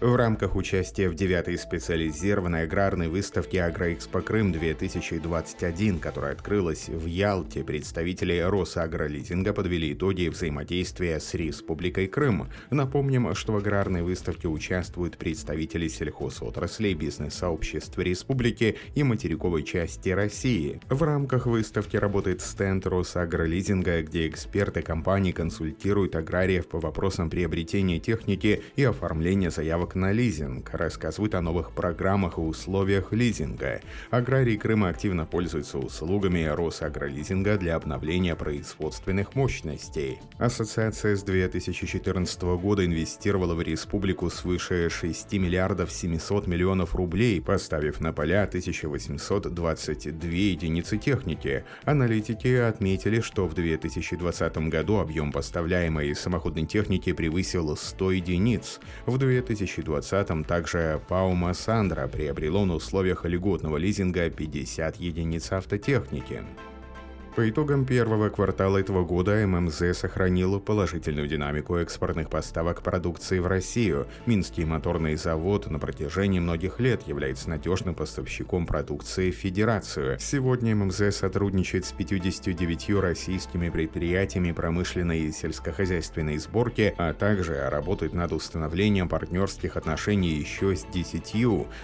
В рамках участия в девятой специализированной аграрной выставке «Агроэкспо Крым-2021», которая открылась в Ялте, представители Росагролизинга подвели итоги взаимодействия с Республикой Крым. Напомним, что в аграрной выставке участвуют представители сельхозотраслей, бизнес-сообществ республики и материковой части России. В рамках выставки работает стенд Росагролизинга, где эксперты компании консультируют аграриев по вопросам приобретения техники и оформления заявок заявок на лизинг, рассказывают о новых программах и условиях лизинга. Аграрии Крыма активно пользуются услугами Росагролизинга для обновления производственных мощностей. Ассоциация с 2014 года инвестировала в республику свыше 6 миллиардов 700 миллионов рублей, поставив на поля 1822 единицы техники. Аналитики отметили, что в 2020 году объем поставляемой самоходной техники превысил 100 единиц. В 2000 2020-м также Паума Сандра приобрело на условиях льготного лизинга 50 единиц автотехники. По итогам первого квартала этого года ММЗ сохранил положительную динамику экспортных поставок продукции в Россию. Минский моторный завод на протяжении многих лет является надежным поставщиком продукции в Федерацию. Сегодня ММЗ сотрудничает с 59 российскими предприятиями промышленной и сельскохозяйственной сборки, а также работает над установлением партнерских отношений еще с 10.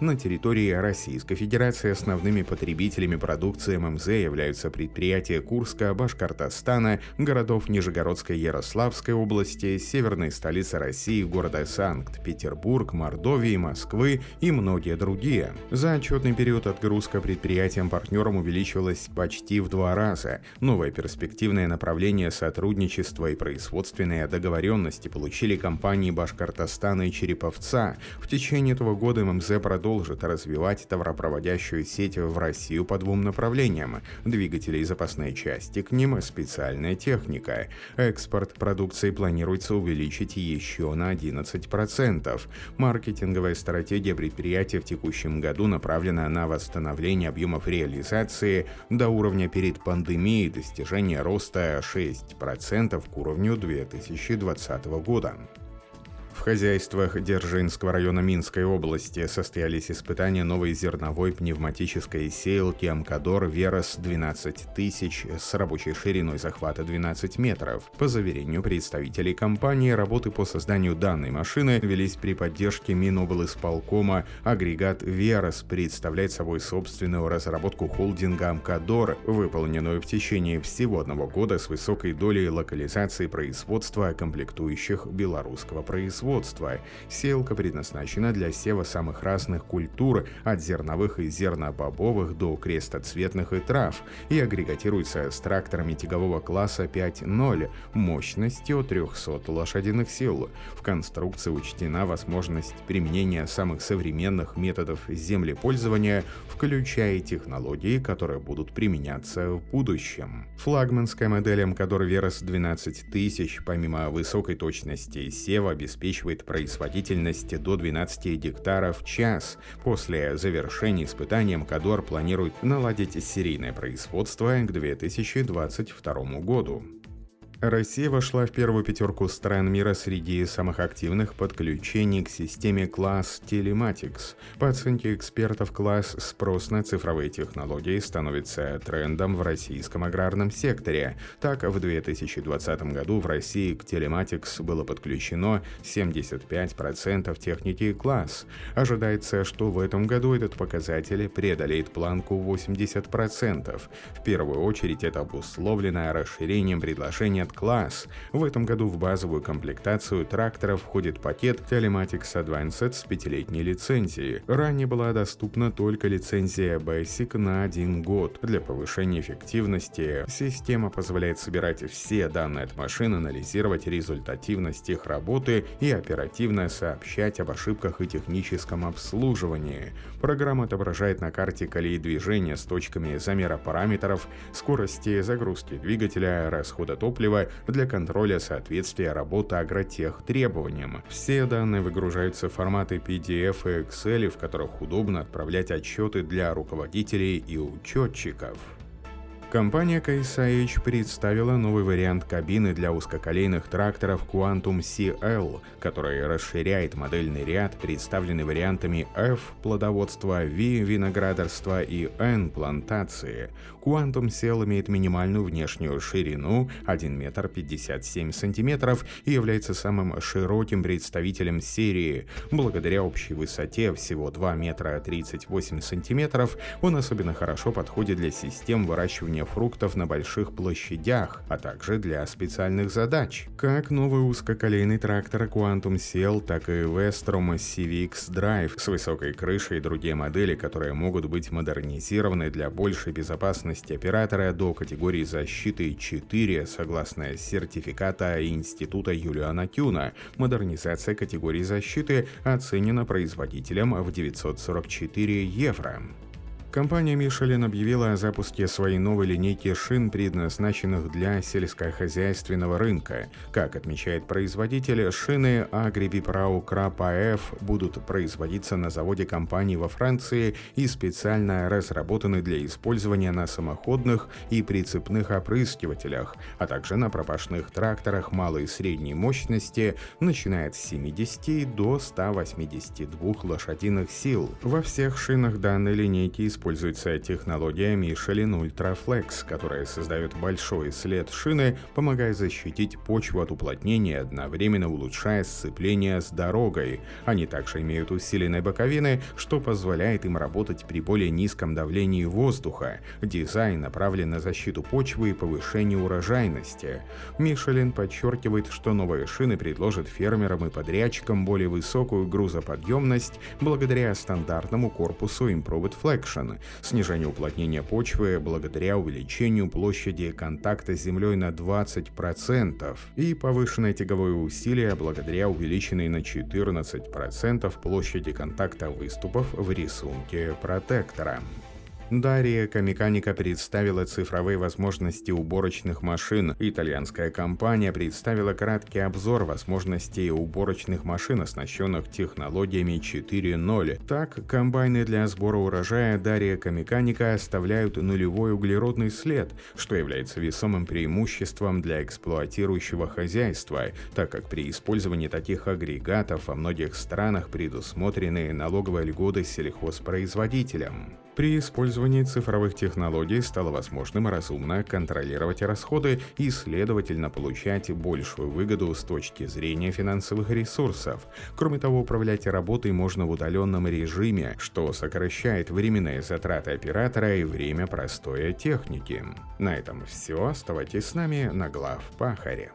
На территории Российской Федерации основными потребителями продукции ММЗ являются предприятия развития Курска, Башкортостана, городов Нижегородской и Ярославской области, северной столицы России, города Санкт-Петербург, Мордовии, Москвы и многие другие. За отчетный период отгрузка предприятиям-партнерам увеличилась почти в два раза. Новое перспективное направление сотрудничества и производственные договоренности получили компании Башкортостана и Череповца. В течение этого года ММЗ продолжит развивать товаропроводящую сеть в Россию по двум направлениям – двигателей запасных запасные части, к ним специальная техника. Экспорт продукции планируется увеличить еще на 11%. Маркетинговая стратегия предприятия в текущем году направлена на восстановление объемов реализации до уровня перед пандемией достижения роста 6% к уровню 2020 года. В хозяйствах Дзержинского района Минской области состоялись испытания новой зерновой пневматической сеялки Амкадор Верос 12 тысяч с рабочей шириной захвата 12 метров. По заверению представителей компании, работы по созданию данной машины велись при поддержке Миноблисполкома. Агрегат Верос представляет собой собственную разработку холдинга Амкадор, выполненную в течение всего одного года с высокой долей локализации производства комплектующих белорусского производства производства. Сеялка предназначена для сева самых разных культур, от зерновых и зернобобовых до крестоцветных и трав, и агрегатируется с тракторами тягового класса 5.0 мощностью 300 лошадиных сил. В конструкции учтена возможность применения самых современных методов землепользования, включая технологии, которые будут применяться в будущем. Флагманская модель МКДОР Верос 12000, помимо высокой точности сева, обеспечивает увеличивает производительность до 12 гектаров в час. После завершения испытаний МКДОР планирует наладить серийное производство к 2022 году. Россия вошла в первую пятерку стран мира среди самых активных подключений к системе класс Telematics. По оценке экспертов, класс спрос на цифровые технологии становится трендом в российском аграрном секторе. Так, в 2020 году в России к Telematics было подключено 75% техники класс. Ожидается, что в этом году этот показатель преодолеет планку 80%. В первую очередь это обусловлено расширением предложения класс. В этом году в базовую комплектацию трактора входит пакет Telematics Advanced с пятилетней лицензией. Ранее была доступна только лицензия Basic на один год. Для повышения эффективности система позволяет собирать все данные от машин, анализировать результативность их работы и оперативно сообщать об ошибках и техническом обслуживании. Программа отображает на карте колеи движения с точками замера параметров, скорости загрузки двигателя, расхода топлива для контроля соответствия работы агротех требованиям. Все данные выгружаются в форматы PDF и Excel, в которых удобно отправлять отчеты для руководителей и учетчиков. Компания Case представила новый вариант кабины для узкоколейных тракторов Quantum CL, который расширяет модельный ряд, представленный вариантами F – плодоводство, V – виноградарство и N – плантации. Quantum CL имеет минимальную внешнюю ширину 1 метр 57 сантиметров и является самым широким представителем серии. Благодаря общей высоте всего 2 метра 38 сантиметров он особенно хорошо подходит для систем выращивания выращивания фруктов на больших площадях, а также для специальных задач. Как новый узкоколейный трактор Quantum Cell, так и Vestrom CVX Drive с высокой крышей и другие модели, которые могут быть модернизированы для большей безопасности оператора до категории защиты 4 согласно сертификата Института Юлиана Тюна. Модернизация категории защиты оценена производителем в 944 евро. Компания Michelin объявила о запуске своей новой линейки шин, предназначенных для сельскохозяйственного рынка. Как отмечает производитель, шины Agribiprau Crap AF будут производиться на заводе компании во Франции и специально разработаны для использования на самоходных и прицепных опрыскивателях, а также на пропашных тракторах малой и средней мощности, начиная от 70 до 182 лошадиных сил. Во всех шинах данной линейки используются используется технология Michelin Ultraflex, которая создает большой след шины, помогая защитить почву от уплотнения, одновременно улучшая сцепление с дорогой. Они также имеют усиленные боковины, что позволяет им работать при более низком давлении воздуха. Дизайн направлен на защиту почвы и повышение урожайности. Michelin подчеркивает, что новые шины предложат фермерам и подрядчикам более высокую грузоподъемность благодаря стандартному корпусу Improved Flexion, района, снижение уплотнения почвы благодаря увеличению площади контакта с землей на 20% и повышенное тяговое усилие благодаря увеличенной на 14% площади контакта выступов в рисунке протектора. Дария Камиканика представила цифровые возможности уборочных машин. Итальянская компания представила краткий обзор возможностей уборочных машин, оснащенных технологиями 4.0. Так, комбайны для сбора урожая Дария Камиканика оставляют нулевой углеродный след, что является весомым преимуществом для эксплуатирующего хозяйства, так как при использовании таких агрегатов во многих странах предусмотрены налоговые льготы сельхозпроизводителям. При использовании цифровых технологий стало возможным разумно контролировать расходы и, следовательно, получать большую выгоду с точки зрения финансовых ресурсов. Кроме того, управлять работой можно в удаленном режиме, что сокращает временные затраты оператора и время простоя техники. На этом все. Оставайтесь с нами на глав Пахаре.